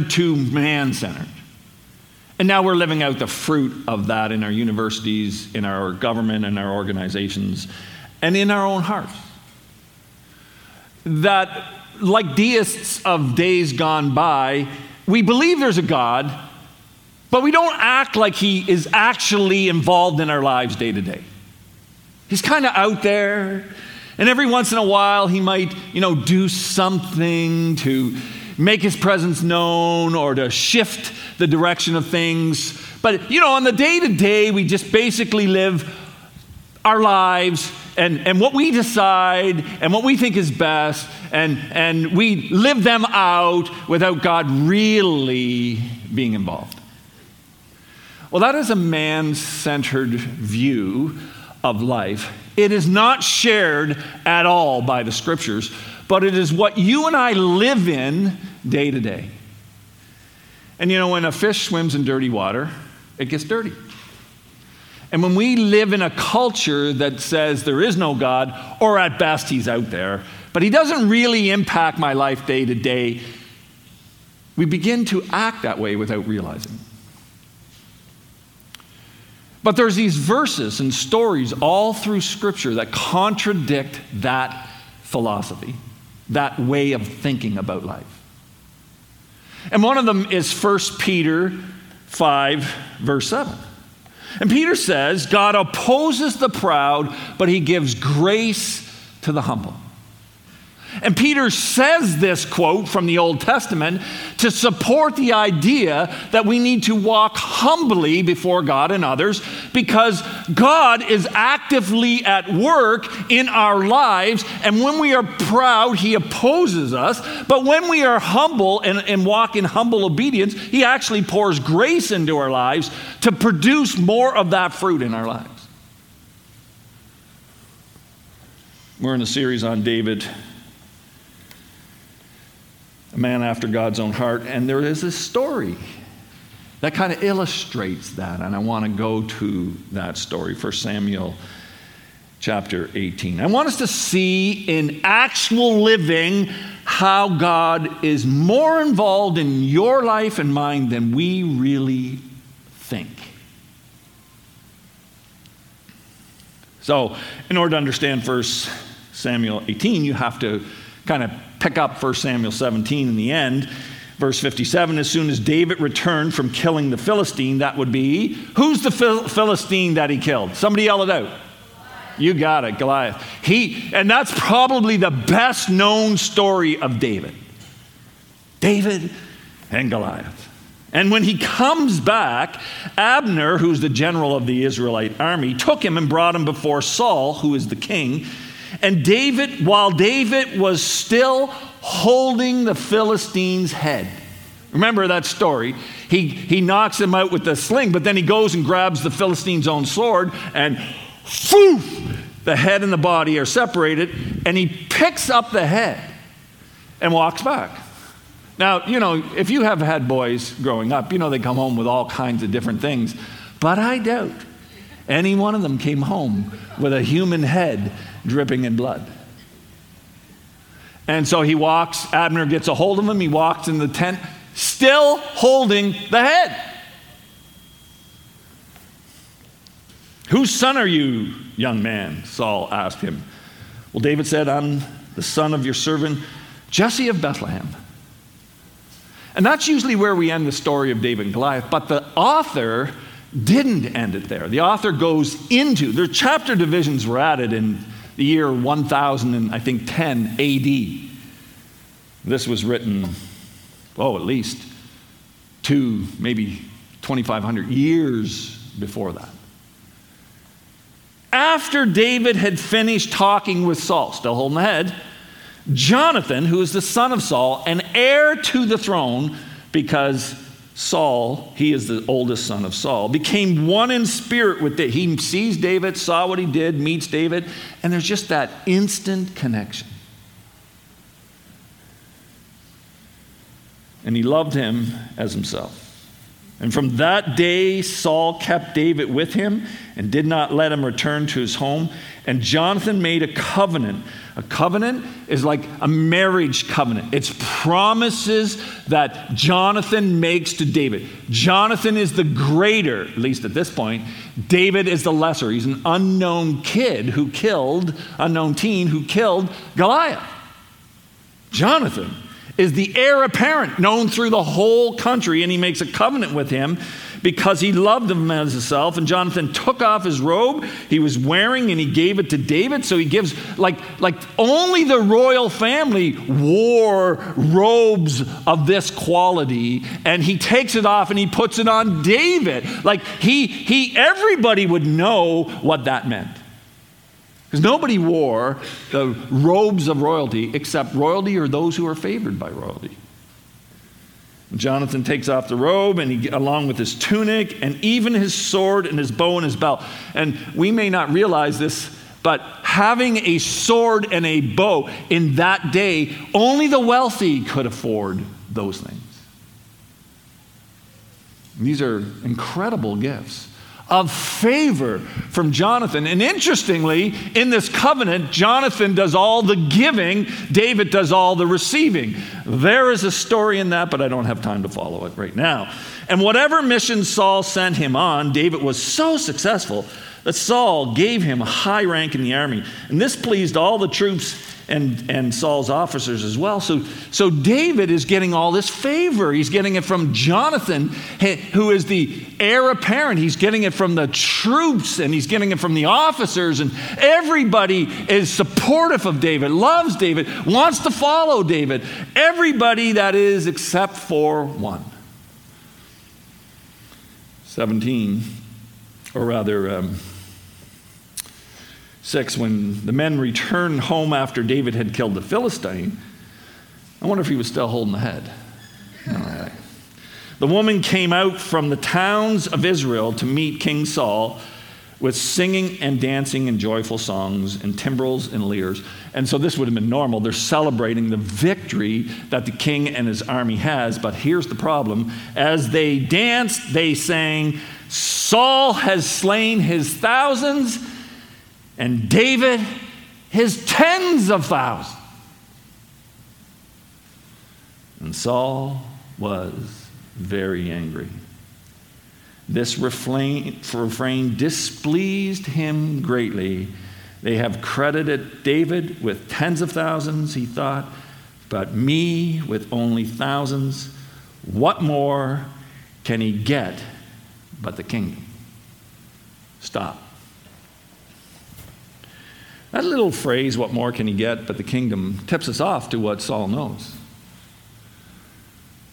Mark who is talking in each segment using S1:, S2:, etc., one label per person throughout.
S1: too man centered. And now we're living out the fruit of that in our universities, in our government, in our organizations, and in our own hearts. That, like deists of days gone by, we believe there's a God, but we don't act like He is actually involved in our lives day to day. He's kind of out there, and every once in a while, He might, you know, do something to make his presence known or to shift the direction of things. But, you know, on the day to day, we just basically live our lives and, and what we decide and what we think is best, and, and we live them out without God really being involved. Well, that is a man centered view of life. It is not shared at all by the scriptures but it is what you and I live in day to day. And you know, when a fish swims in dirty water, it gets dirty. And when we live in a culture that says there is no God, or at best he's out there, but he doesn't really impact my life day to day, we begin to act that way without realizing. But there's these verses and stories all through Scripture that contradict that philosophy that way of thinking about life. And one of them is 1 Peter 5, verse 7. And Peter says, God opposes the proud, but he gives grace to the humble. And Peter says this quote from the Old Testament to support the idea that we need to walk humbly before God and others because God is actively at work in our lives. And when we are proud, He opposes us. But when we are humble and, and walk in humble obedience, He actually pours grace into our lives to produce more of that fruit in our lives. We're in a series on David a man after God's own heart. And there is a story that kind of illustrates that. And I want to go to that story, 1 Samuel chapter 18. I want us to see in actual living how God is more involved in your life and mine than we really think. So, in order to understand 1 Samuel 18, you have to kind of pick up 1 Samuel 17 in the end. Verse 57 As soon as David returned from killing the Philistine, that would be who's the Phil- Philistine that he killed? Somebody yell it out. You got it, Goliath. He, and that's probably the best known story of David. David and Goliath. And when he comes back, Abner, who's the general of the Israelite army, took him and brought him before Saul, who is the king. And David, while David was still holding the Philistine's head, remember that story? He, he knocks him out with the sling, but then he goes and grabs the Philistine's own sword, and poof, the head and the body are separated, and he picks up the head and walks back. Now, you know, if you have had boys growing up, you know they come home with all kinds of different things, but I doubt any one of them came home with a human head dripping in blood. And so he walks, Abner gets a hold of him, he walks in the tent, still holding the head. Whose son are you, young man? Saul asked him. Well, David said, I'm the son of your servant, Jesse of Bethlehem. And that's usually where we end the story of David and Goliath. But the author didn't end it there. The author goes into, their chapter divisions were added in the year 1000 and I think 10 AD. This was written, oh, at least two, maybe 2,500 years before that. After David had finished talking with Saul, still holding the head, Jonathan, who is the son of Saul, an heir to the throne, because Saul, he is the oldest son of Saul, became one in spirit with David. He sees David, saw what he did, meets David, and there's just that instant connection. And he loved him as himself. And from that day, Saul kept David with him and did not let him return to his home. And Jonathan made a covenant. A covenant is like a marriage covenant, it's promises that Jonathan makes to David. Jonathan is the greater, at least at this point. David is the lesser. He's an unknown kid who killed, unknown teen who killed Goliath. Jonathan is the heir apparent known through the whole country, and he makes a covenant with him because he loved him as himself. And Jonathan took off his robe he was wearing and he gave it to David. So he gives, like, like only the royal family wore robes of this quality. And he takes it off and he puts it on David. Like he, he, everybody would know what that meant. Because nobody wore the robes of royalty except royalty or those who are favored by royalty. Jonathan takes off the robe and he, along with his tunic and even his sword and his bow and his belt. And we may not realize this, but having a sword and a bow in that day, only the wealthy could afford those things. These are incredible gifts of favor from Jonathan. And interestingly, in this covenant, Jonathan does all the giving, David does all the receiving. There is a story in that, but I don't have time to follow it right now. And whatever mission Saul sent him on, David was so successful that Saul gave him a high rank in the army. And this pleased all the troops and, and Saul's officers as well. So, so David is getting all this favor. He's getting it from Jonathan, who is the heir apparent. He's getting it from the troops and he's getting it from the officers. And everybody is supportive of David, loves David, wants to follow David. Everybody that is, except for one. 17, or rather, um, 6, when the men returned home after David had killed the Philistine, I wonder if he was still holding the head. The woman came out from the towns of Israel to meet King Saul with singing and dancing and joyful songs and timbrels and lyres. And so this would have been normal. They're celebrating the victory that the king and his army has. But here's the problem as they danced, they sang, Saul has slain his thousands and David his tens of thousands. And Saul was very angry. This refrain, refrain displeased him greatly. They have credited David with tens of thousands, he thought, but me with only thousands. What more can he get but the kingdom? Stop. That little phrase, what more can he get but the kingdom, tips us off to what Saul knows.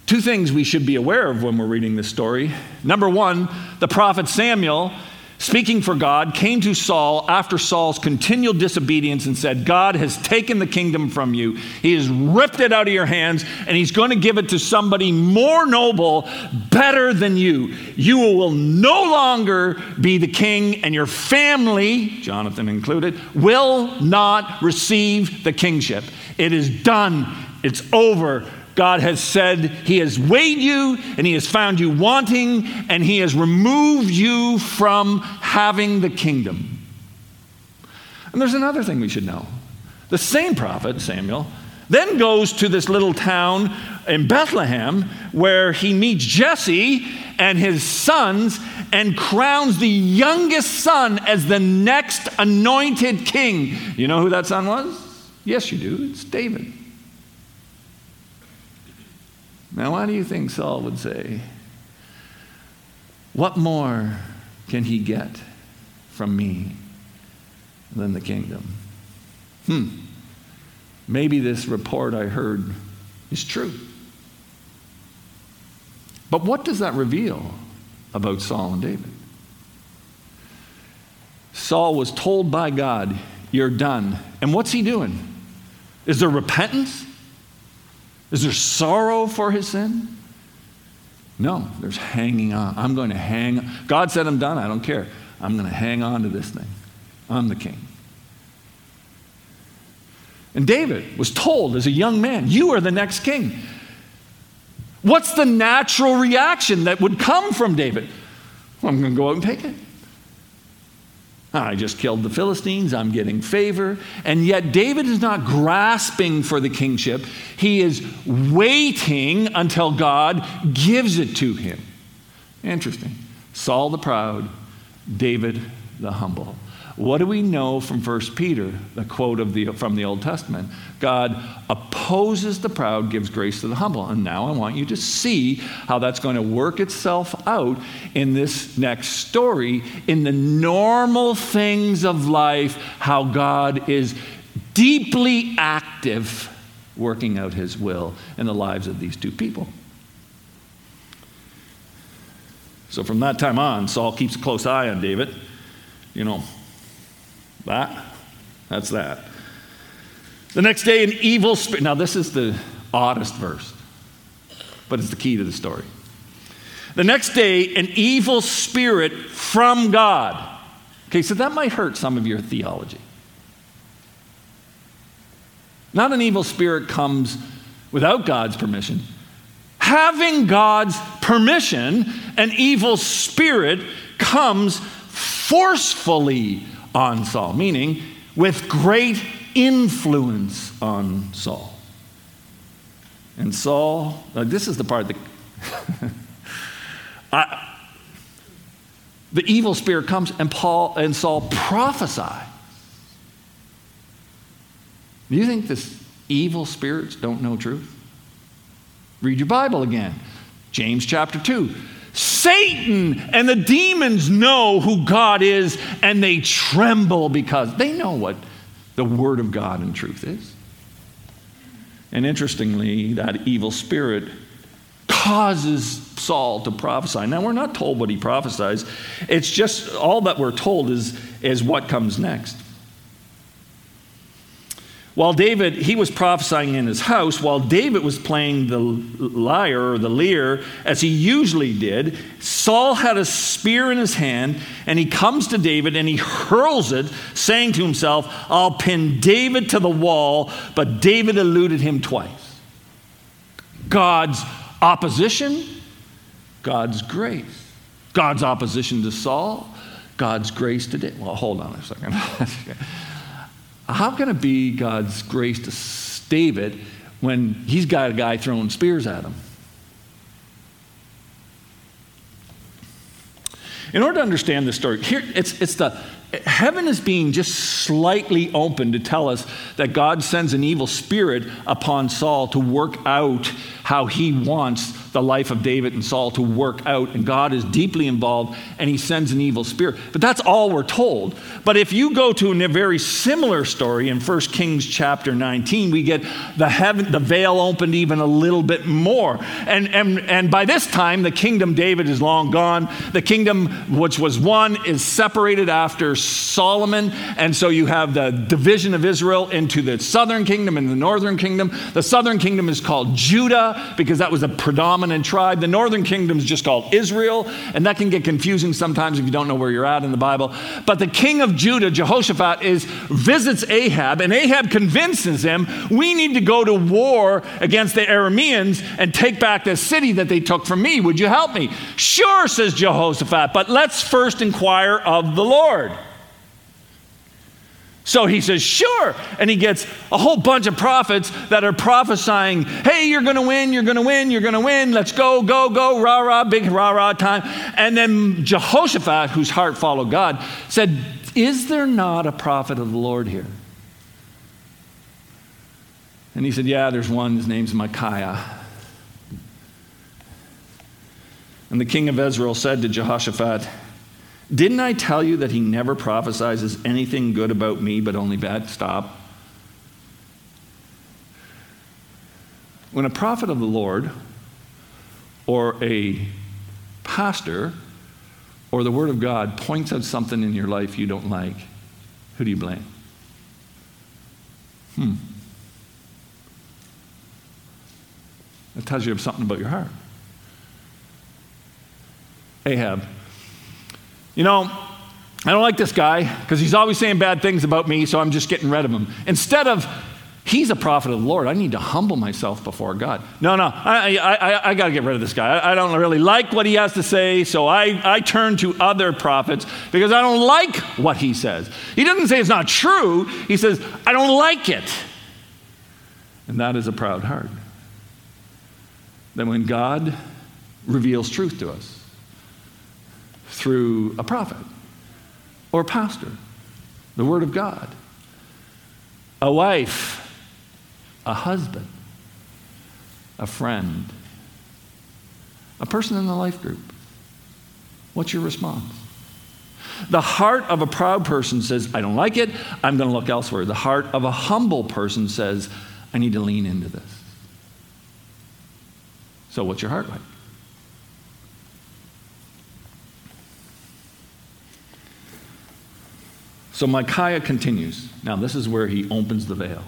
S1: Two things we should be aware of when we're reading this story. Number one, the prophet Samuel speaking for God, came to Saul after Saul's continual disobedience and said, God has taken the kingdom from you. He has ripped it out of your hands, and he's going to give it to somebody more noble, better than you. You will no longer be the king, and your family, Jonathan included, will not receive the kingship. It is done, it's over. God has said He has weighed you and He has found you wanting and He has removed you from having the kingdom. And there's another thing we should know. The same prophet, Samuel, then goes to this little town in Bethlehem where he meets Jesse and his sons and crowns the youngest son as the next anointed king. You know who that son was? Yes, you do. It's David. Now, why do you think Saul would say, What more can he get from me than the kingdom? Hmm. Maybe this report I heard is true. But what does that reveal about Saul and David? Saul was told by God, You're done. And what's he doing? Is there repentance? Is there sorrow for his sin? No, there's hanging on. I'm going to hang. God said I'm done. I don't care. I'm going to hang on to this thing. I'm the king. And David was told as a young man, You are the next king. What's the natural reaction that would come from David? Well, I'm going to go out and take it. I just killed the Philistines. I'm getting favor. And yet, David is not grasping for the kingship. He is waiting until God gives it to him. Interesting. Saul the proud, David the humble. What do we know from 1 Peter, the quote of the, from the Old Testament? God opposes the proud, gives grace to the humble. And now I want you to see how that's going to work itself out in this next story, in the normal things of life, how God is deeply active working out his will in the lives of these two people. So from that time on, Saul keeps a close eye on David. You know, that, that's that. The next day, an evil spirit. Now, this is the oddest verse, but it's the key to the story. The next day, an evil spirit from God. Okay, so that might hurt some of your theology. Not an evil spirit comes without God's permission. Having God's permission, an evil spirit comes forcefully on Saul, meaning with great influence on Saul. And Saul, this is the part that I, the evil spirit comes and Paul and Saul prophesy. Do you think this evil spirits don't know truth? Read your Bible again. James chapter 2. Satan and the demons know who God is and they tremble because they know what the Word of God and truth is. And interestingly, that evil spirit causes Saul to prophesy. Now, we're not told what he prophesies, it's just all that we're told is, is what comes next. While David, he was prophesying in his house, while David was playing the lyre or the lyre, as he usually did, Saul had a spear in his hand, and he comes to David and he hurls it, saying to himself, I'll pin David to the wall, but David eluded him twice. God's opposition, God's grace. God's opposition to Saul, God's grace to David. Well, hold on a second. How can it be God's grace to David when he's got a guy throwing spears at him? In order to understand this story, here it's, it's the heaven is being just slightly open to tell us that God sends an evil spirit upon Saul to work out how he wants the life of David and Saul to work out, and God is deeply involved, and he sends an evil spirit. But that's all we're told. But if you go to a very similar story in 1 Kings chapter 19, we get the heaven, the veil opened even a little bit more. And, and, and by this time, the kingdom David is long gone. The kingdom which was one is separated after Solomon, and so you have the division of Israel into the southern kingdom and the northern kingdom. The southern kingdom is called Judah because that was a predominant dominant tribe. The northern kingdom is just called Israel, and that can get confusing sometimes if you don't know where you're at in the Bible. But the king of Judah, Jehoshaphat, is visits Ahab, and Ahab convinces him, we need to go to war against the Arameans and take back the city that they took from me. Would you help me? Sure, says Jehoshaphat, but let's first inquire of the Lord. So he says, sure. And he gets a whole bunch of prophets that are prophesying, hey, you're going to win, you're going to win, you're going to win, let's go, go, go, rah, rah, big rah, rah time. And then Jehoshaphat, whose heart followed God, said, is there not a prophet of the Lord here? And he said, yeah, there's one, his name's Micaiah. And the king of Israel said to Jehoshaphat, didn't I tell you that he never prophesies anything good about me, but only bad? Stop. When a prophet of the Lord or a pastor or the Word of God points out something in your life you don't like, who do you blame? Hmm. That tells you something about your heart. Ahab you know, I don't like this guy because he's always saying bad things about me, so I'm just getting rid of him. Instead of He's a prophet of the Lord. I need to humble myself before God. No, no, I, I, I, I got to get rid of this guy. I, I, don't really like what he has to say, so I, I turn to other prophets because I don't like what he says. He doesn't say it's not true, he says, I don't like it. And that is a proud heart. Then when God reveals truth to us through a prophet or a pastor, the Word of God, a wife, a husband, a friend, a person in the life group. What's your response? The heart of a proud person says, I don't like it, I'm going to look elsewhere. The heart of a humble person says, I need to lean into this. So, what's your heart like? So Micaiah continues. Now, this is where he opens the veil.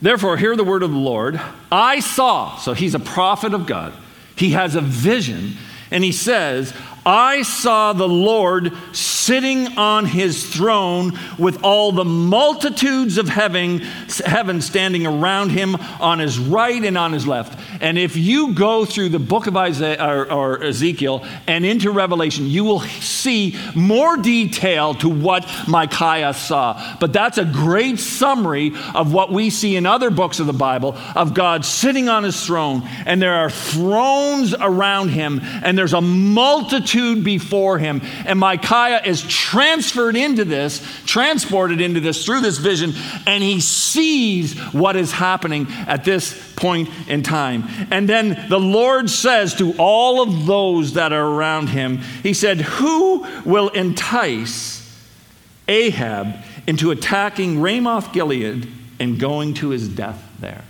S1: Therefore, hear the word of the Lord. I saw, so he's a prophet of God. He has a vision, and he says, I saw the Lord sitting on his throne with all the multitudes of heaven, heaven standing around him on his right and on his left. And if you go through the book of Isaiah or, or Ezekiel and into Revelation, you will see more detail to what Micaiah saw. But that's a great summary of what we see in other books of the Bible of God sitting on his throne, and there are thrones around him, and there's a multitude before him. And Micaiah is transferred into this, transported into this through this vision, and he sees what is happening at this point in time. And then the Lord says to all of those that are around him, He said, Who will entice Ahab into attacking Ramoth Gilead and going to his death there?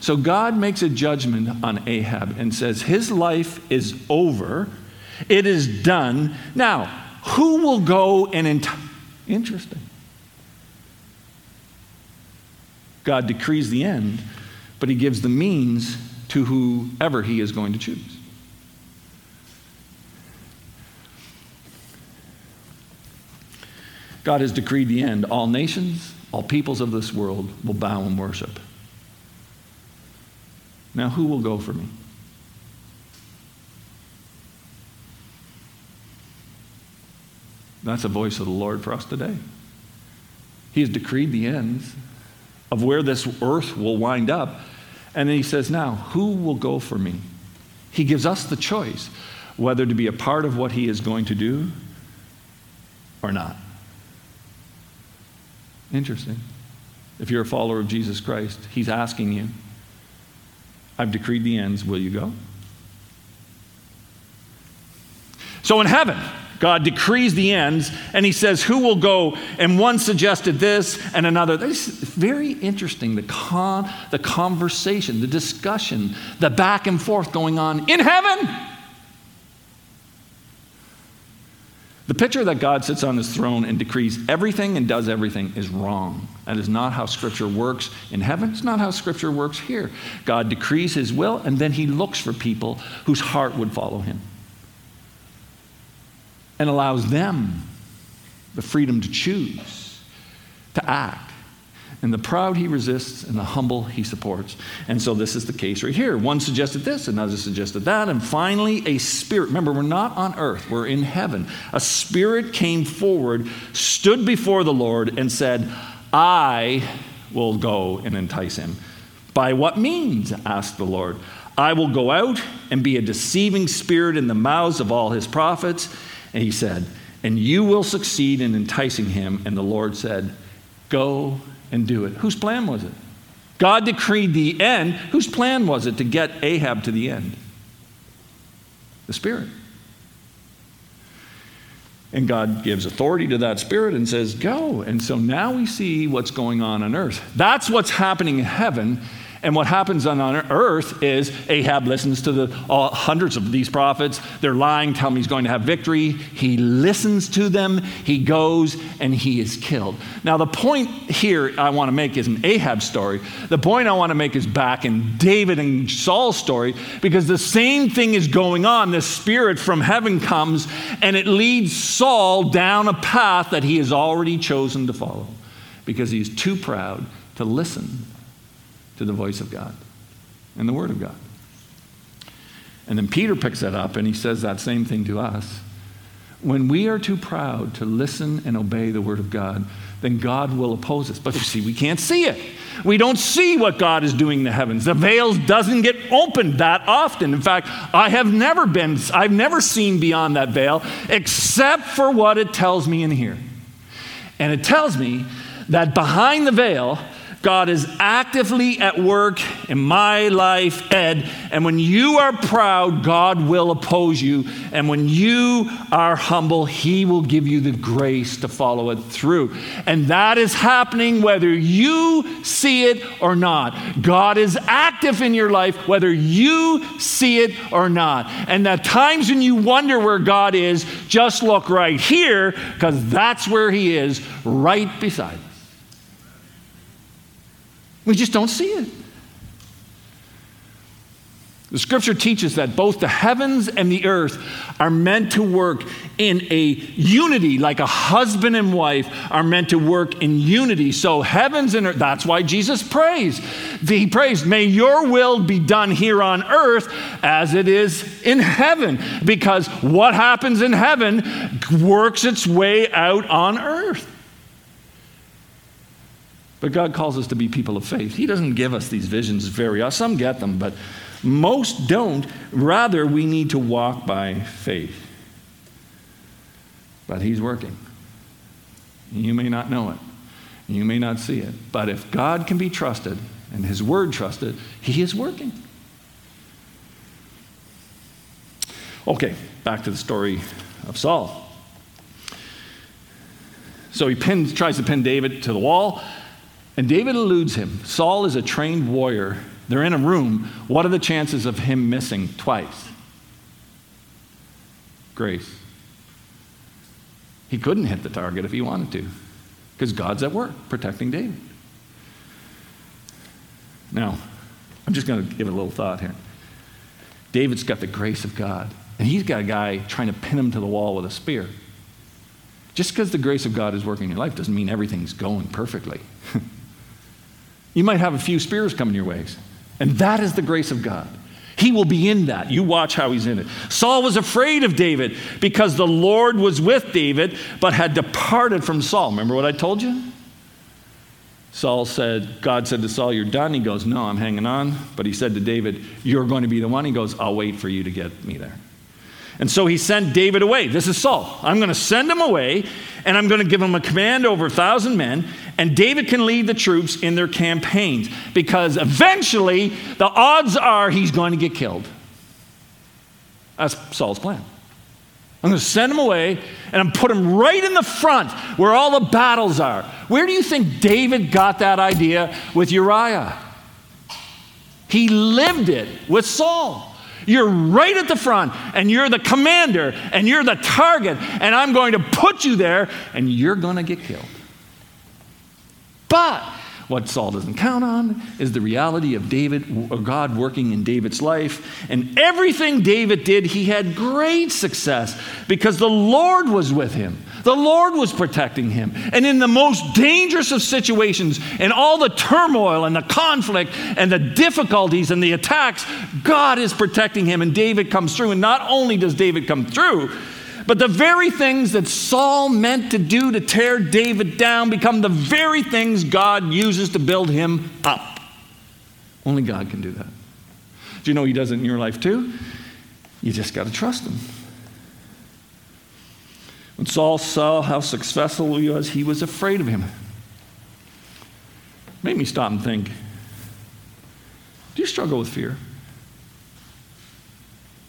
S1: So God makes a judgment on Ahab and says, His life is over, it is done. Now, who will go and? Interesting. God decrees the end, but he gives the means to whoever he is going to choose. God has decreed the end. All nations, all peoples of this world will bow and worship. Now, who will go for me? That's a voice of the Lord for us today. He has decreed the ends of where this earth will wind up. And then he says, Now, who will go for me? He gives us the choice whether to be a part of what he is going to do or not. Interesting. If you're a follower of Jesus Christ, he's asking you, I've decreed the ends, will you go? So in heaven, God decrees the ends, and he says, Who will go? And one suggested this, and another. This is very interesting the, con, the conversation, the discussion, the back and forth going on in heaven. The picture that God sits on his throne and decrees everything and does everything is wrong. That is not how Scripture works in heaven. It's not how Scripture works here. God decrees his will, and then he looks for people whose heart would follow him and allows them the freedom to choose, to act. And the proud he resists, and the humble he supports. And so this is the case right here. One suggested this, another suggested that, and finally a spirit. Remember, we're not on earth, we're in heaven. A spirit came forward, stood before the Lord, and said, I will go and entice him. By what means? asked the Lord. I will go out and be a deceiving spirit in the mouths of all his prophets and he said, And you will succeed in enticing him. And the Lord said, Go and do it. Whose plan was it? God decreed the end. Whose plan was it to get Ahab to the end? The Spirit. And God gives authority to that spirit and says, Go. And so now we see what's going on on earth. That's what's happening in heaven. And what happens on, earth is Ahab listens to the hundreds of these prophets. They're lying, tell him he's going to have victory. He listens to them, he goes, and he is killed. Now, the point here I want to make is an Ahab story. The point I want to make is back in David and Saul's story, because the same thing is going on. This spirit from heaven comes, and it leads Saul down a path that he has already chosen to follow because he's too proud to listen to the voice of God and the Word of God. And then Peter picks that up and he says that same thing to us. When we are too proud to listen and obey the Word of God, then God will oppose us. But you see, we can't see it. We don't see what God is doing in the heavens. The veil doesn't get opened that often. In fact, I have never been, I've never seen beyond that veil except for what it tells me in here. And it tells me that behind the veil, God is actively at work in my life, Ed. And when you are proud, God will oppose you. And when you are humble, He will give you the grace to follow it through. And that is happening whether you see it or not. God is active in your life whether you see it or not. And the times when you wonder where God is, just look right here because that's where He is, right beside. We just don't see it. The scripture teaches that both the heavens and the earth are meant to work in a unity, like a husband and wife are meant to work in unity. So, heavens and earth, that's why Jesus prays. He prays, May your will be done here on earth as it is in heaven. Because what happens in heaven works its way out on earth. But God calls us to be people of faith. He doesn't give us these visions very often. Some get them, but most don't. Rather, we need to walk by faith. But He's working. You may not know it, you may not see it. But if God can be trusted and His Word trusted, He is working. Okay, back to the story of Saul. So he pins, tries to pin David to the wall. And David eludes him. Saul is a trained warrior. They're in a room. What are the chances of him missing twice? Grace. He couldn't hit the target if he wanted to, because God's at work protecting David. Now, I'm just going to give it a little thought here. David's got the grace of God, and he's got a guy trying to pin him to the wall with a spear. Just because the grace of God is working in your life doesn't mean everything's going perfectly. You might have a few spears coming your ways. And that is the grace of God. He will be in that. You watch how he's in it. Saul was afraid of David because the Lord was with David, but had departed from Saul. Remember what I told you? Saul said, God said to Saul, You're done. He goes, No, I'm hanging on. But he said to David, You're going to be the one. He goes, I'll wait for you to get me there. And so he sent David away. This is Saul. I'm going to send him away, and I'm going to give him a command over a thousand men, and David can lead the troops in their campaigns because eventually the odds are he's going to get killed. That's Saul's plan. I'm going to send him away and I'm put him right in the front where all the battles are. Where do you think David got that idea with Uriah? He lived it with Saul. You're right at the front, and you're the commander, and you're the target, and I'm going to put you there, and you're going to get killed. But what Saul doesn't count on is the reality of David, of God working in David's life. And everything David did, he had great success because the Lord was with him. The Lord was protecting him. And in the most dangerous of situations, and all the turmoil and the conflict and the difficulties and the attacks, God is protecting him. And David comes through. And not only does David come through, but the very things that Saul meant to do to tear David down become the very things God uses to build him up. Only God can do that. Do you know He does it in your life too? You just got to trust Him. When Saul saw how successful he was, he was afraid of him. Made me stop and think do you struggle with fear?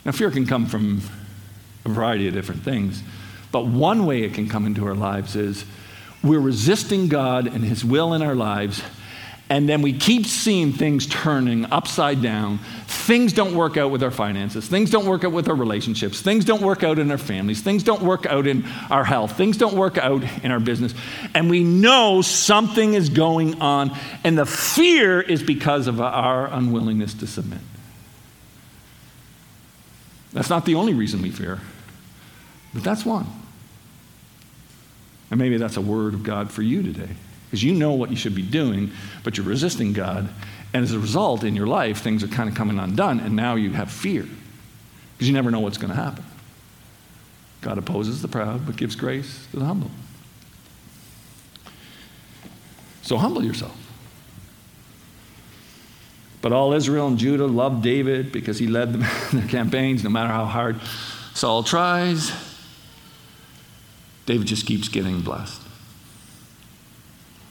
S1: Now, fear can come from a variety of different things. But one way it can come into our lives is we're resisting God and His will in our lives, and then we keep seeing things turning upside down. Things don't work out with our finances. Things don't work out with our relationships. Things don't work out in our families. Things don't work out in our health. Things don't work out in our business. And we know something is going on, and the fear is because of our unwillingness to submit. That's not the only reason we fear. But that's one. And maybe that's a word of God for you today. because you know what you should be doing, but you're resisting God. And as a result, in your life, things are kind of coming undone, and now you have fear because you never know what's going to happen. God opposes the proud, but gives grace to the humble. So humble yourself. But all Israel and Judah loved David because he led them in their campaigns, no matter how hard Saul tries. David just keeps getting blessed.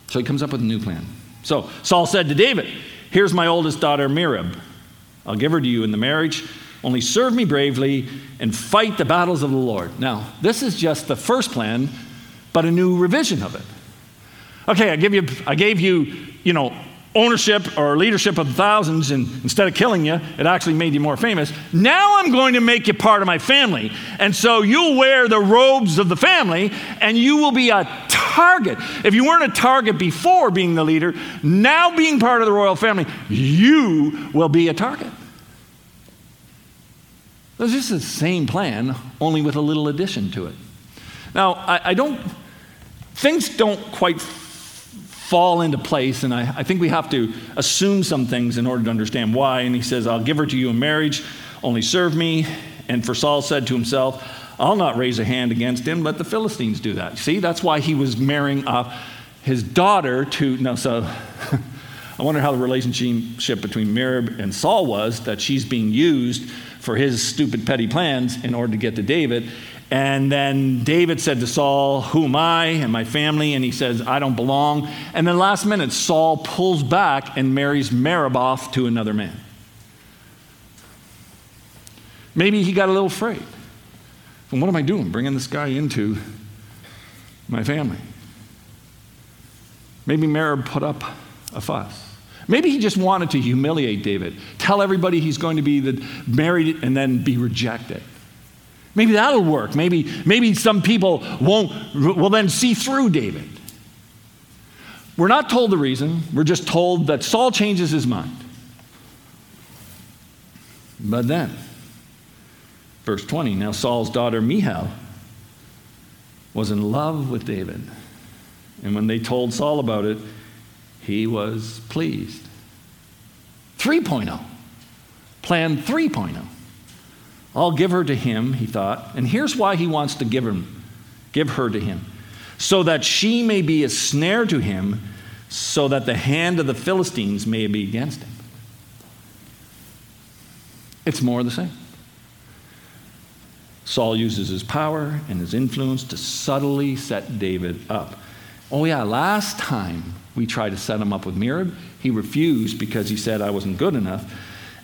S1: So he comes up with a new plan. So Saul said to David, Here's my oldest daughter, Merab. I'll give her to you in the marriage. Only serve me bravely and fight the battles of the Lord. Now, this is just the first plan, but a new revision of it. Okay, I give you, I gave you, you know, ownership or leadership of thousands, and instead of killing you, it actually made you more famous. Now I'm going to make you part of my family. And so you'll wear the robes of the family, and you will be a target. If you weren't a target before being the leader, now being part of the royal family, you will be a target. This is the same plan, only with a little addition to it. Now, I, I don't, things don't quite fall into place, and I, I think we have to assume some things in order to understand why. And he says, I'll give her to you in marriage, only serve me. And for Saul said to himself, I'll not raise a hand against him, let the Philistines do that. See, that's why he was marrying off his daughter to, no, so I wonder how the relationship between Merab and Saul was, that she's being used for his stupid petty plans in order to get to David. And then David said to Saul, Who am I and my family? And he says, I don't belong. And then last minute, Saul pulls back and marries Merab off to another man. Maybe he got a little afraid. And what am I doing? Bringing this guy into my family. Maybe Merab put up a fuss. Maybe he just wanted to humiliate David, tell everybody he's going to be the, married and then be rejected. Maybe that'll work. Maybe, maybe some people won't, will then see through David. We're not told the reason, we're just told that Saul changes his mind. But then, verse 20 now Saul's daughter Michal was in love with David. And when they told Saul about it, he was pleased. 3.0. Plan 3.0. I'll give her to him, he thought. And here's why he wants to give him, give her to him. So that she may be a snare to him, so that the hand of the Philistines may be against him. It's more of the same. Saul uses his power and his influence to subtly set David up. Oh, yeah, last time we tried to set him up with Merab, he refused because he said I wasn't good enough.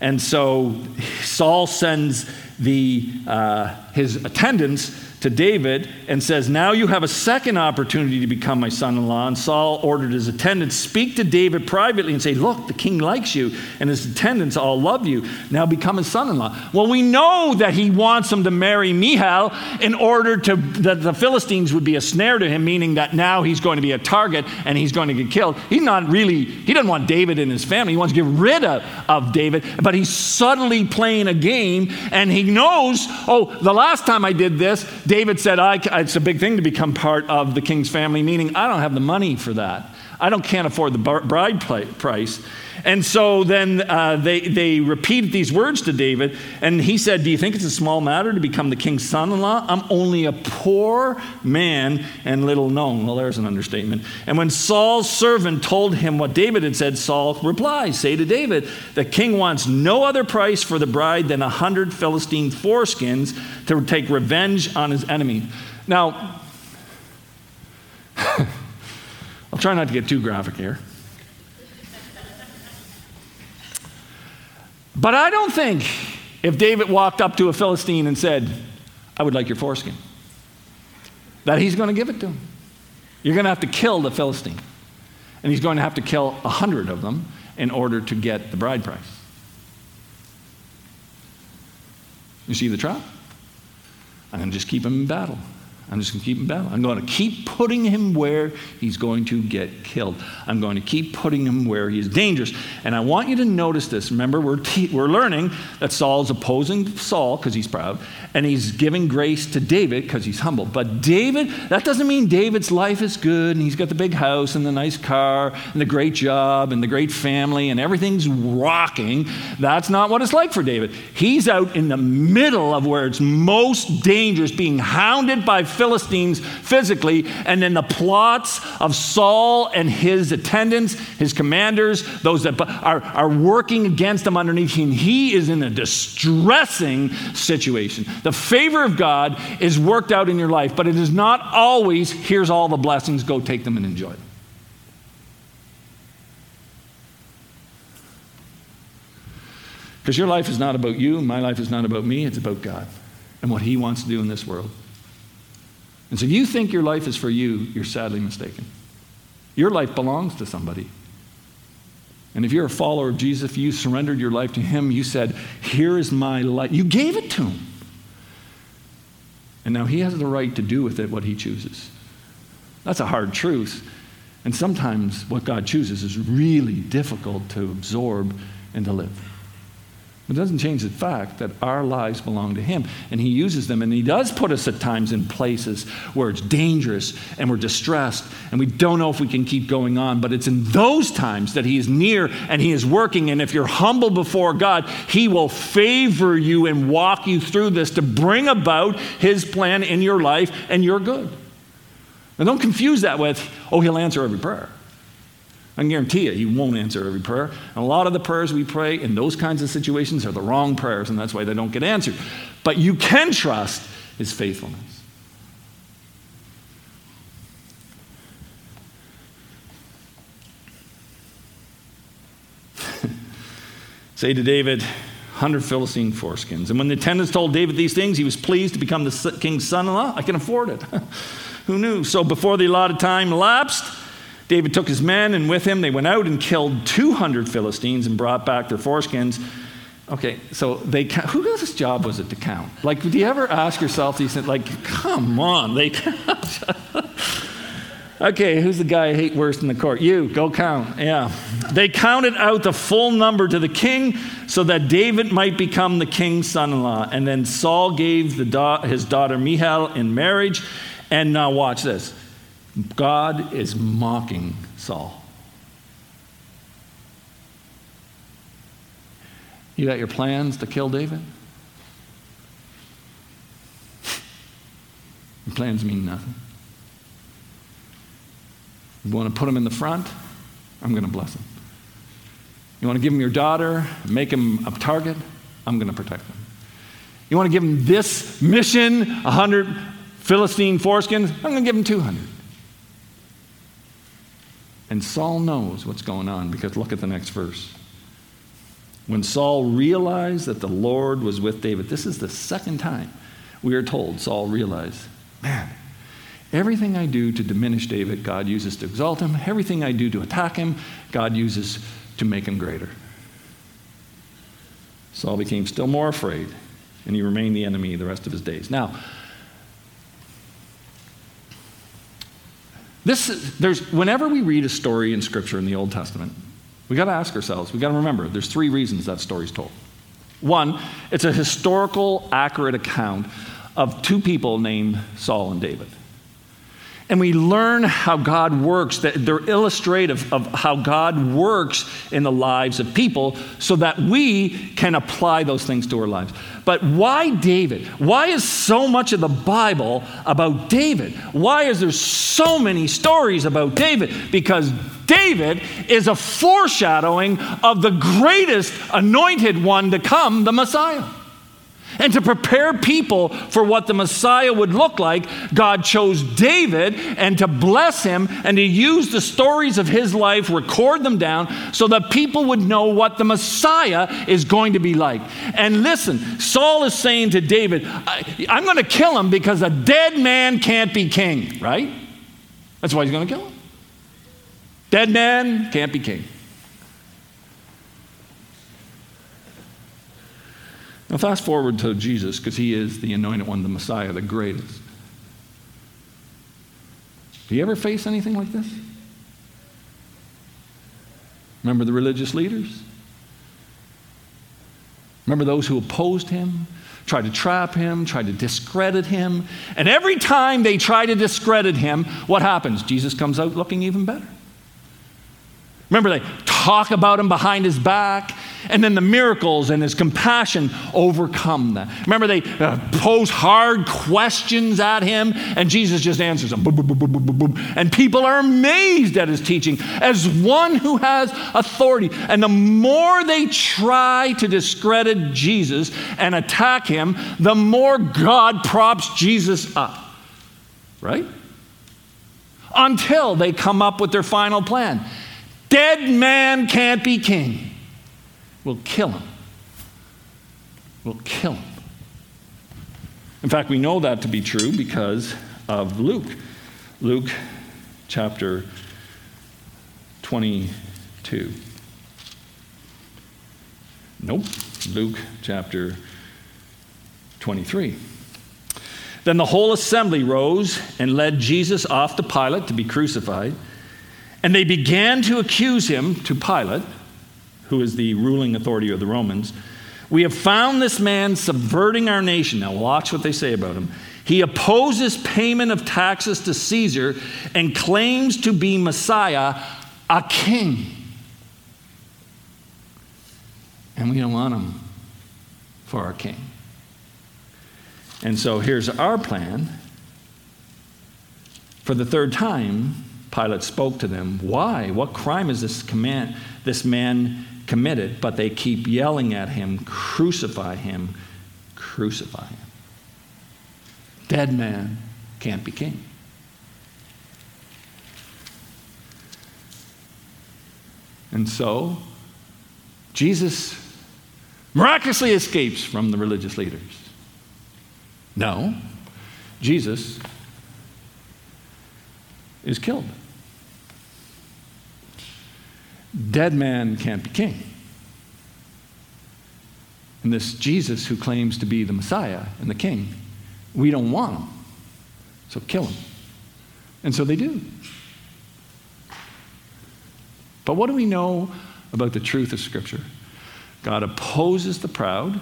S1: And so Saul sends the, uh, his attendants to David and says, Now you have a second opportunity to become my son in law. And Saul ordered his attendants, Speak to David privately and say, Look, the king likes you, and his attendants all love you. Now become his son in law. Well, we know that he wants him to marry Michal in order to, that the Philistines would be a snare to him, meaning that now he's going to be a target and he's going to get killed. He's not really, he doesn't want David in his family. He wants to get rid of, of David, but he's subtly playing a game and he knows, oh, the last time I did this, David said, It's a big thing to become part of the king's family, meaning I don't have the money for that. I don't, can't afford the bride price. And so then uh, they, they repeated these words to David, and he said, Do you think it's a small matter to become the king's son in law? I'm only a poor man and little known. Well, there's an understatement. And when Saul's servant told him what David had said, Saul replies, Say to David, the king wants no other price for the bride than a hundred Philistine foreskins to take revenge on his enemy. Now, I'll try not to get too graphic here. But I don't think if David walked up to a Philistine and said, I would like your foreskin, that he's going to give it to him. You're going to have to kill the Philistine. And he's going to have to kill a hundred of them in order to get the bride price. You see the trap? I'm going to just keep him in battle. I'm just going to keep him battling. I'm going to keep putting him where he's going to get killed. I'm going to keep putting him where he's dangerous. And I want you to notice this. Remember, we're, te- we're learning that Saul is opposing Saul because he's proud, and he's giving grace to David because he's humble. But David, that doesn't mean David's life is good and he's got the big house and the nice car and the great job and the great family and everything's rocking. That's not what it's like for David. He's out in the middle of where it's most dangerous, being hounded by Philistines physically, and then the plots of Saul and his attendants, his commanders, those that are, are working against him underneath him. He is in a distressing situation. The favor of God is worked out in your life, but it is not always, here's all the blessings, go take them and enjoy them. Because your life is not about you, my life is not about me, it's about God and what He wants to do in this world. And so if you think your life is for you, you're sadly mistaken. Your life belongs to somebody. And if you're a follower of Jesus, if you surrendered your life to Him, you said, Here is my life. You gave it to Him. And now He has the right to do with it what He chooses. That's a hard truth. And sometimes what God chooses is really difficult to absorb and to live. It doesn't change the fact that our lives belong to Him. And He uses them. And He does put us at times in places where it's dangerous and we're distressed and we don't know if we can keep going on. But it's in those times that He is near and He is working. And if you're humble before God, He will favor you and walk you through this to bring about His plan in your life and your good. Now, don't confuse that with, oh, He'll answer every prayer. I can guarantee you, He won't answer every prayer. And a lot of the prayers we pray in those kinds of situations are the wrong prayers, and that's why they don't get answered. But you can trust His faithfulness. Say to David, 100 Philistine foreskins. And when the attendants told David these things, he was pleased to become the king's son in law. I can afford it. Who knew? So before the allotted time elapsed, David took his men, and with him they went out and killed 200 Philistines and brought back their foreskins. Okay, so they who whose job was it to count? Like, do you ever ask yourself these things? Like, come on, they count. okay, who's the guy I hate worse in the court? You, go count. Yeah. They counted out the full number to the king so that David might become the king's son in law. And then Saul gave da- his daughter Michal in marriage. And now, watch this. God is mocking Saul. You got your plans to kill David? Your plans mean nothing. You want to put him in the front? I'm going to bless him. You want to give him your daughter, make him a target? I'm going to protect him. You want to give him this mission, 100 Philistine foreskins? I'm going to give him 200. And Saul knows what's going on because look at the next verse. When Saul realized that the Lord was with David, this is the second time we are told Saul realized, man, everything I do to diminish David, God uses to exalt him. Everything I do to attack him, God uses to make him greater. Saul became still more afraid, and he remained the enemy the rest of his days. Now, This, there's, whenever we read a story in Scripture in the Old Testament, we got to ask ourselves, we got to remember, there's three reasons that story's told. One, it's a historical, accurate account of two people named Saul and David and we learn how God works, that they're illustrative of how God works in the lives of people so that we can apply those things to our lives. But why David? Why is so much of the Bible about David? Why is there so many stories about David? Because David is a foreshadowing of the greatest anointed one to come, the Messiah. And to prepare people for what the Messiah would look like, God chose David and to bless him and to use the stories of his life, record them down, so that people would know what the Messiah is going to be like. And listen, Saul is saying to David, I'm going to kill him because a dead man can't be king, right? That's why he's going to kill him. Dead man can't be king. Now, fast forward to Jesus, because he is the anointed one, the Messiah, the greatest. Do you ever face anything like this? Remember the religious leaders? Remember those who opposed him, tried to trap him, tried to discredit him? And every time they try to discredit him, what happens? Jesus comes out looking even better. Remember, they talk about him behind his back, and then the miracles and his compassion overcome them. Remember, they uh, pose hard questions at him, and Jesus just answers them. Boom, boom, boom. And people are amazed at his teaching as one who has authority. And the more they try to discredit Jesus and attack him, the more God props Jesus up. Right? Until they come up with their final plan. Dead man can't be king. We'll kill him. We'll kill him. In fact, we know that to be true because of Luke. Luke chapter 22. Nope. Luke chapter 23. Then the whole assembly rose and led Jesus off to Pilate to be crucified. And they began to accuse him to Pilate, who is the ruling authority of the Romans. We have found this man subverting our nation. Now, watch what they say about him. He opposes payment of taxes to Caesar and claims to be Messiah, a king. And we don't want him for our king. And so here's our plan. For the third time, Pilate spoke to them, Why? What crime is this, command, this man committed? But they keep yelling at him, Crucify him, crucify him. Dead man can't be king. And so, Jesus miraculously escapes from the religious leaders. No, Jesus is killed. Dead man can't be king. And this Jesus who claims to be the Messiah and the king, we don't want him. So kill him. And so they do. But what do we know about the truth of Scripture? God opposes the proud,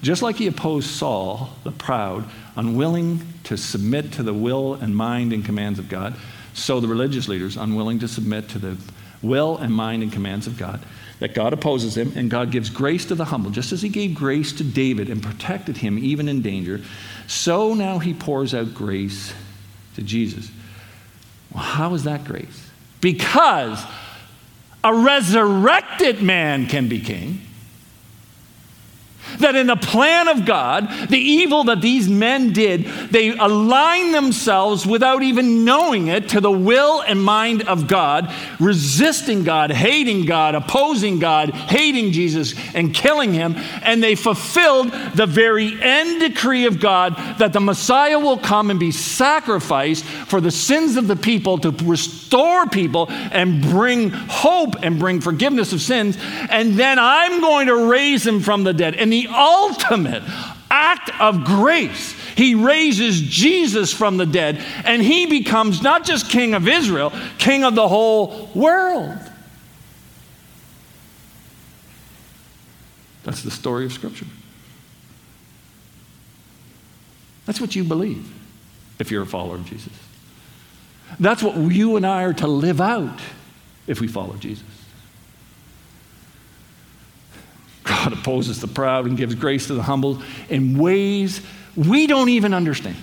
S1: just like he opposed Saul, the proud, unwilling to submit to the will and mind and commands of God, so the religious leaders, unwilling to submit to the will and mind and commands of God, that God opposes him, and God gives grace to the humble. Just as he gave grace to David and protected him even in danger, so now he pours out grace to Jesus. Well, how is that grace? Because a resurrected man can be king. That in the plan of God, the evil that these men did, they align themselves without even knowing it to the will and mind of God, resisting God, hating God, opposing God, hating Jesus, and killing him. And they fulfilled the very end decree of God that the Messiah will come and be sacrificed for the sins of the people to restore people and bring hope and bring forgiveness of sins. And then I'm going to raise him from the dead. And the ultimate act of grace. He raises Jesus from the dead, and he becomes not just king of Israel, king of the whole world. That's the story of Scripture. That's what you believe if you're a follower of Jesus. That's what you and I are to live out if we follow Jesus. God opposes the proud and gives grace to the humble in ways we don't even understand.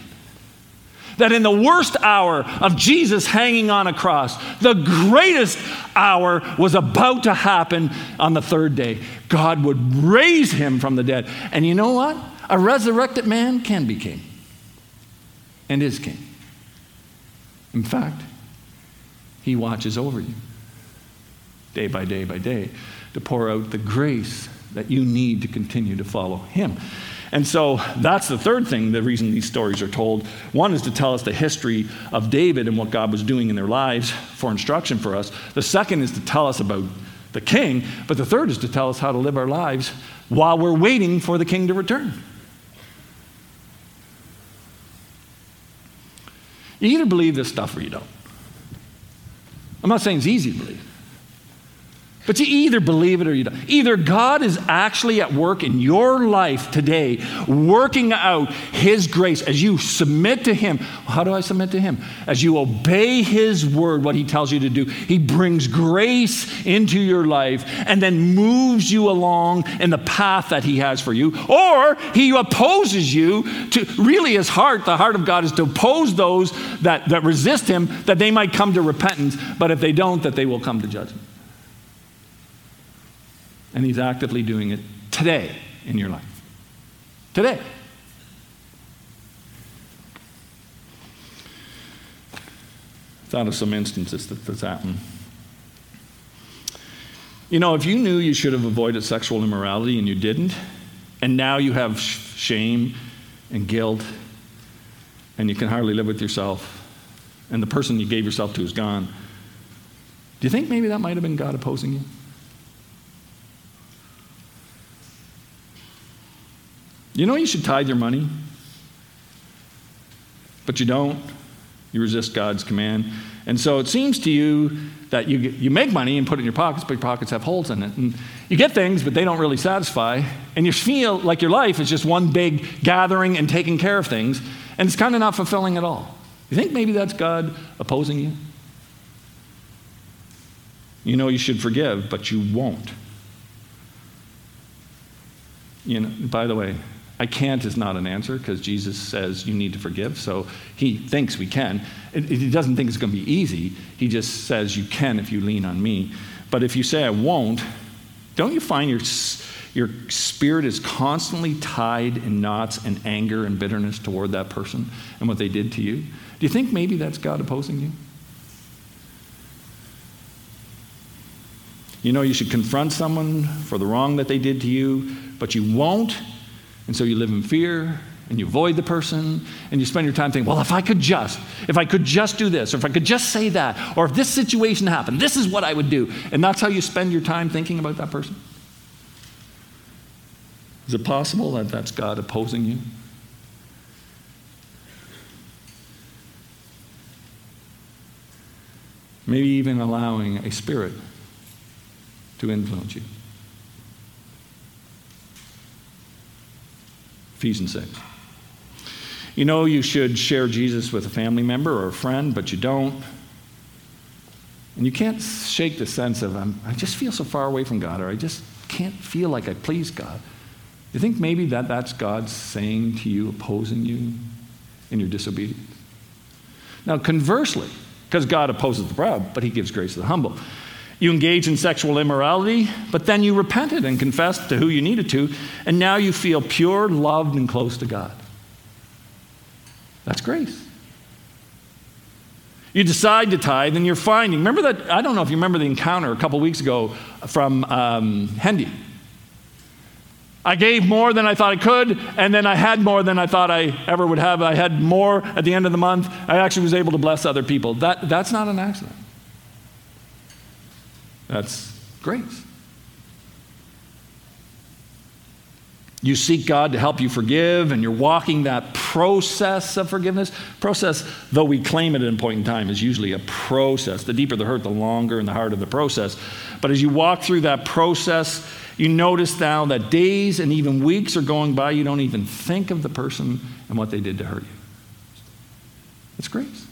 S1: That in the worst hour of Jesus hanging on a cross, the greatest hour was about to happen on the third day. God would raise him from the dead. And you know what? A resurrected man can be king and is king. In fact, he watches over you day by day by day to pour out the grace that you need to continue to follow him. And so that's the third thing, the reason these stories are told. One is to tell us the history of David and what God was doing in their lives for instruction for us. The second is to tell us about the king. But the third is to tell us how to live our lives while we're waiting for the king to return. You either believe this stuff or you don't. I'm not saying it's easy to believe. But you either believe it or you don't. Either God is actually at work in your life today, working out His grace as you submit to Him. How do I submit to Him? As you obey His word, what He tells you to do, He brings grace into your life and then moves you along in the path that He has for you. Or He opposes you to really His heart, the heart of God is to oppose those that, that resist Him, that they might come to repentance, but if they don't, that they will come to judgment. And He's actively doing it today in your life. Today. Thought of some instances that this happened. You know, if you knew you should have avoided sexual immorality and you didn't, and now you have shame and guilt, and you can hardly live with yourself, and the person you gave yourself to is gone, do you think maybe that might have been God opposing you? You know you should tithe your money, but you don't. You resist God's command. And so it seems to you that you, you make money and put it in your pockets, but your pockets have holes in it. And you get things, but they don't really satisfy. And you feel like your life is just one big gathering and taking care of things, and it's kind of not fulfilling at all. You think maybe that's God opposing you? You know you should forgive, but you won't. You know, by the way, I can't is not an answer because Jesus says you need to forgive. So he thinks we can. he doesn't think it's going to be easy. He just says you can if you lean on me. But if you say I won't, don't you find your, your spirit is constantly tied in knots and anger and bitterness toward that person and what they did to you? Do you think maybe that's God opposing you? You know, you should confront someone for the wrong that they did to you, but you won't and so you live in fear and you avoid the person and you spend your time thinking, well, if I could just, if I could just do this, or if I could just say that, or if this situation happened, this is what I would do. And that's how you spend your time thinking about that person? Is it possible that that's God opposing you? Maybe even allowing a spirit to influence you. Ephesians 6. You know you should share Jesus with a family member or a friend, but you don't. And you can't shake the sense of, i just feel so far away from God, or I just can't feel like I please God. You think maybe that that's God saying to you, opposing you in your disobedience? Now, conversely, because God opposes the proud, but he gives grace to the humble. You engage in sexual immorality, but then you repented and confessed to who you needed to, and now you feel pure, loved, and close to God. That's grace. You decide to tithe, and you're finding. Remember that? I don't know if you remember the encounter a couple weeks ago from um, Hendy. I gave more than I thought I could, and then I had more than I thought I ever would have. I had more at the end of the month. I actually was able to bless other people. That, that's not an accident. That's grace. You seek God to help you forgive, and you're walking that process of forgiveness. Process, though we claim it at a point in time, is usually a process. The deeper the hurt, the longer and the harder the process. But as you walk through that process, you notice now that days and even weeks are going by, you don't even think of the person and what they did to hurt you. It's grace.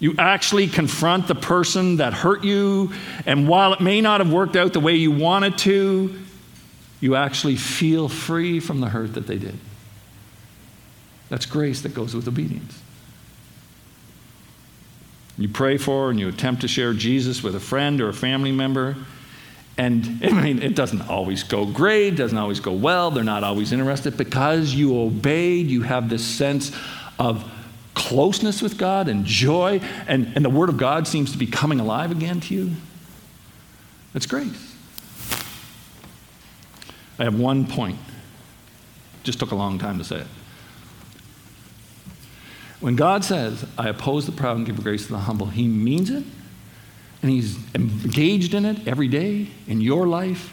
S1: You actually confront the person that hurt you, and while it may not have worked out the way you wanted to, you actually feel free from the hurt that they did. That's grace that goes with obedience. You pray for and you attempt to share Jesus with a friend or a family member. And I mean, it doesn't always go great, doesn't always go well, they're not always interested. Because you obeyed, you have this sense of closeness with God and joy, and, and the Word of God seems to be coming alive again to you, that's grace. I have one point. Just took a long time to say it. When God says, I oppose the proud and give grace to the humble, He means it, and He's engaged in it every day in your life,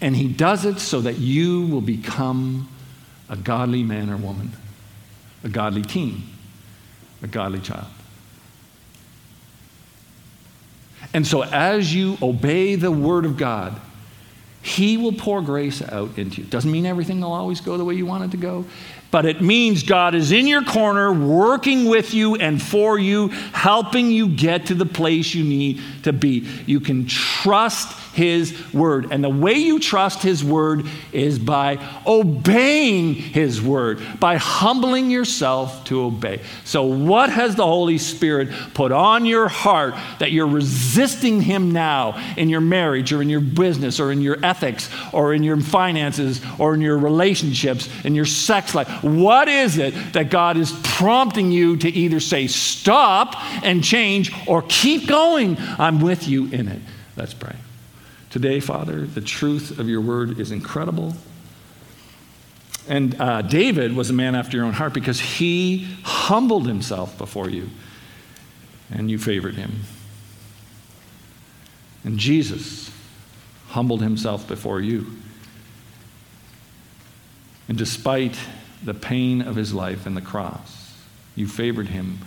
S1: and He does it so that you will become a godly man or woman, a godly team a godly child. And so, as you obey the word of God, He will pour grace out into you. Doesn't mean everything will always go the way you want it to go, but it means God is in your corner, working with you and for you, helping you get to the place you need to be. You can trust his word. And the way you trust His word is by obeying His word, by humbling yourself to obey. So, what has the Holy Spirit put on your heart that you're resisting Him now in your marriage or in your business or in your ethics or in your finances or in your relationships, in your sex life? What is it that God is prompting you to either say stop and change or keep going? I'm with you in it. Let's pray. Today, Father, the truth of your word is incredible. And uh, David was a man after your own heart because he humbled himself before you, and you favored him. And Jesus humbled himself before you. And despite the pain of his life and the cross, you favored him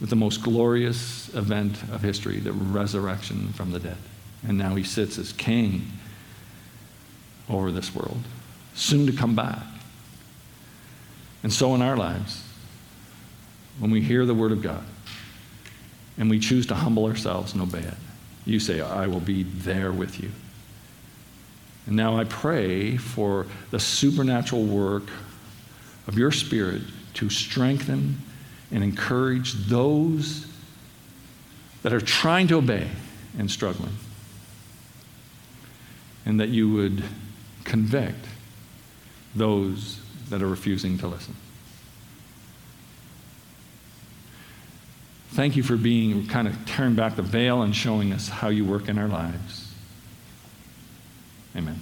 S1: with the most glorious event of history the resurrection from the dead and now he sits as king over this world, soon to come back. And so in our lives, when we hear the word of God and we choose to humble ourselves and obey it, you say, I will be there with you. And now I pray for the supernatural work of your Spirit to strengthen and encourage those that are trying to obey and struggling and that you would convict those that are refusing to listen. Thank you for being kind of tearing back the veil and showing us how you work in our lives. Amen.